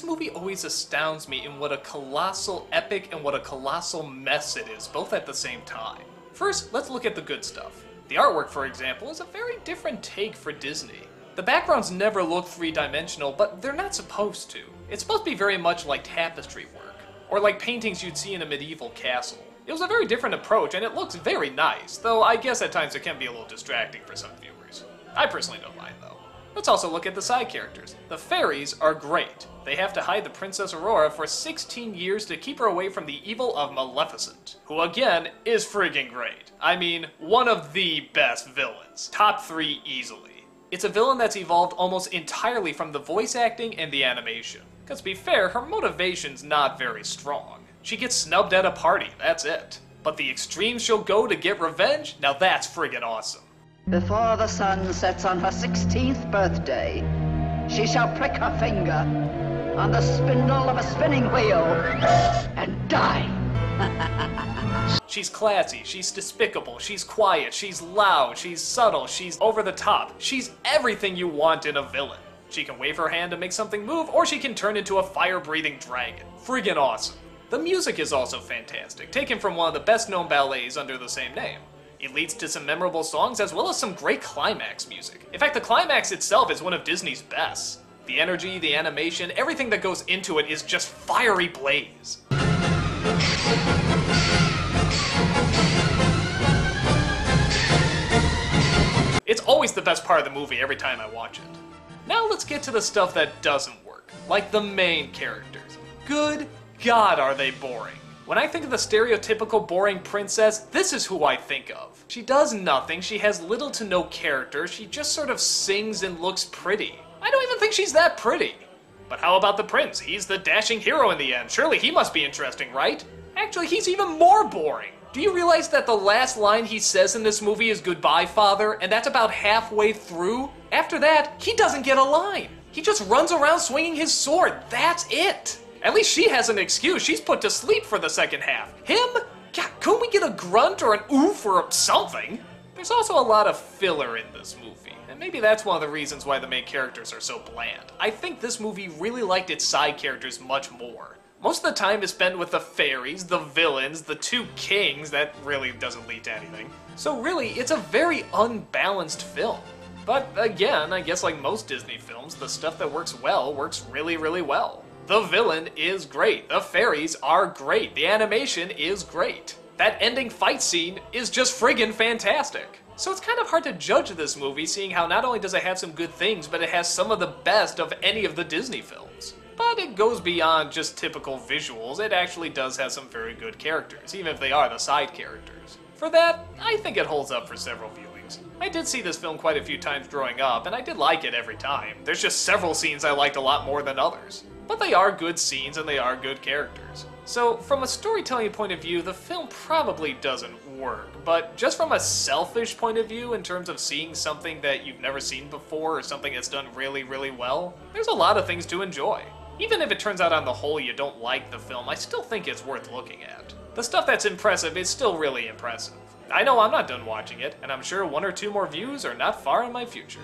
always astounds me in what a colossal epic and what a colossal mess it is, both at the same time. First, let's look at the good stuff. The artwork, for example, is a very different take for Disney. The backgrounds never look three dimensional, but they're not supposed to. It's supposed to be very much like tapestry work, or like paintings you'd see in a medieval castle. It was a very different approach, and it looks very nice, though I guess at times it can be a little distracting for some viewers. I personally don't mind, though. Let's also look at the side characters. The fairies are great. They have to hide the Princess Aurora for 16 years to keep her away from the evil of Maleficent, who again is friggin' great. I mean, one of the best villains. Top three easily. It's a villain that's evolved almost entirely from the voice acting and the animation. Because to be fair, her motivation's not very strong. She gets snubbed at a party, that's it. But the extremes she'll go to get revenge, now that's friggin' awesome. Before the sun sets on her 16th birthday, she shall prick her finger on the spindle of a spinning wheel and die. She's classy, she's despicable, she's quiet, she's loud, she's subtle, she's over the top. She's everything you want in a villain. She can wave her hand to make something move, or she can turn into a fire breathing dragon. Friggin' awesome. The music is also fantastic, taken from one of the best known ballets under the same name. It leads to some memorable songs as well as some great climax music. In fact, the climax itself is one of Disney's best. The energy, the animation, everything that goes into it is just fiery blaze. It's always the best part of the movie every time I watch it. Now let's get to the stuff that doesn't work, like the main characters. Good God, are they boring. When I think of the stereotypical boring princess, this is who I think of. She does nothing, she has little to no character, she just sort of sings and looks pretty. I don't even think she's that pretty. But how about the prince? He's the dashing hero in the end. Surely he must be interesting, right? Actually, he's even more boring. Do you realize that the last line he says in this movie is goodbye, father, and that's about halfway through? After that, he doesn't get a line. He just runs around swinging his sword. That's it. At least she has an excuse. She's put to sleep for the second half. Him? God, couldn't we get a grunt or an oof or something? There's also a lot of filler in this movie, and maybe that's one of the reasons why the main characters are so bland. I think this movie really liked its side characters much more. Most of the time is spent with the fairies, the villains, the two kings, that really doesn't lead to anything. So really, it's a very unbalanced film. But again, I guess like most Disney films, the stuff that works well works really, really well. The villain is great, the fairies are great, the animation is great. That ending fight scene is just friggin' fantastic. So it's kind of hard to judge this movie, seeing how not only does it have some good things, but it has some of the best of any of the Disney films. But it goes beyond just typical visuals, it actually does have some very good characters, even if they are the side characters. For that, I think it holds up for several viewings. I did see this film quite a few times growing up, and I did like it every time. There's just several scenes I liked a lot more than others. But they are good scenes and they are good characters. So, from a storytelling point of view, the film probably doesn't work, but just from a selfish point of view, in terms of seeing something that you've never seen before or something that's done really, really well, there's a lot of things to enjoy. Even if it turns out on the whole you don't like the film, I still think it's worth looking at. The stuff that's impressive is still really impressive. I know I'm not done watching it, and I'm sure one or two more views are not far in my future.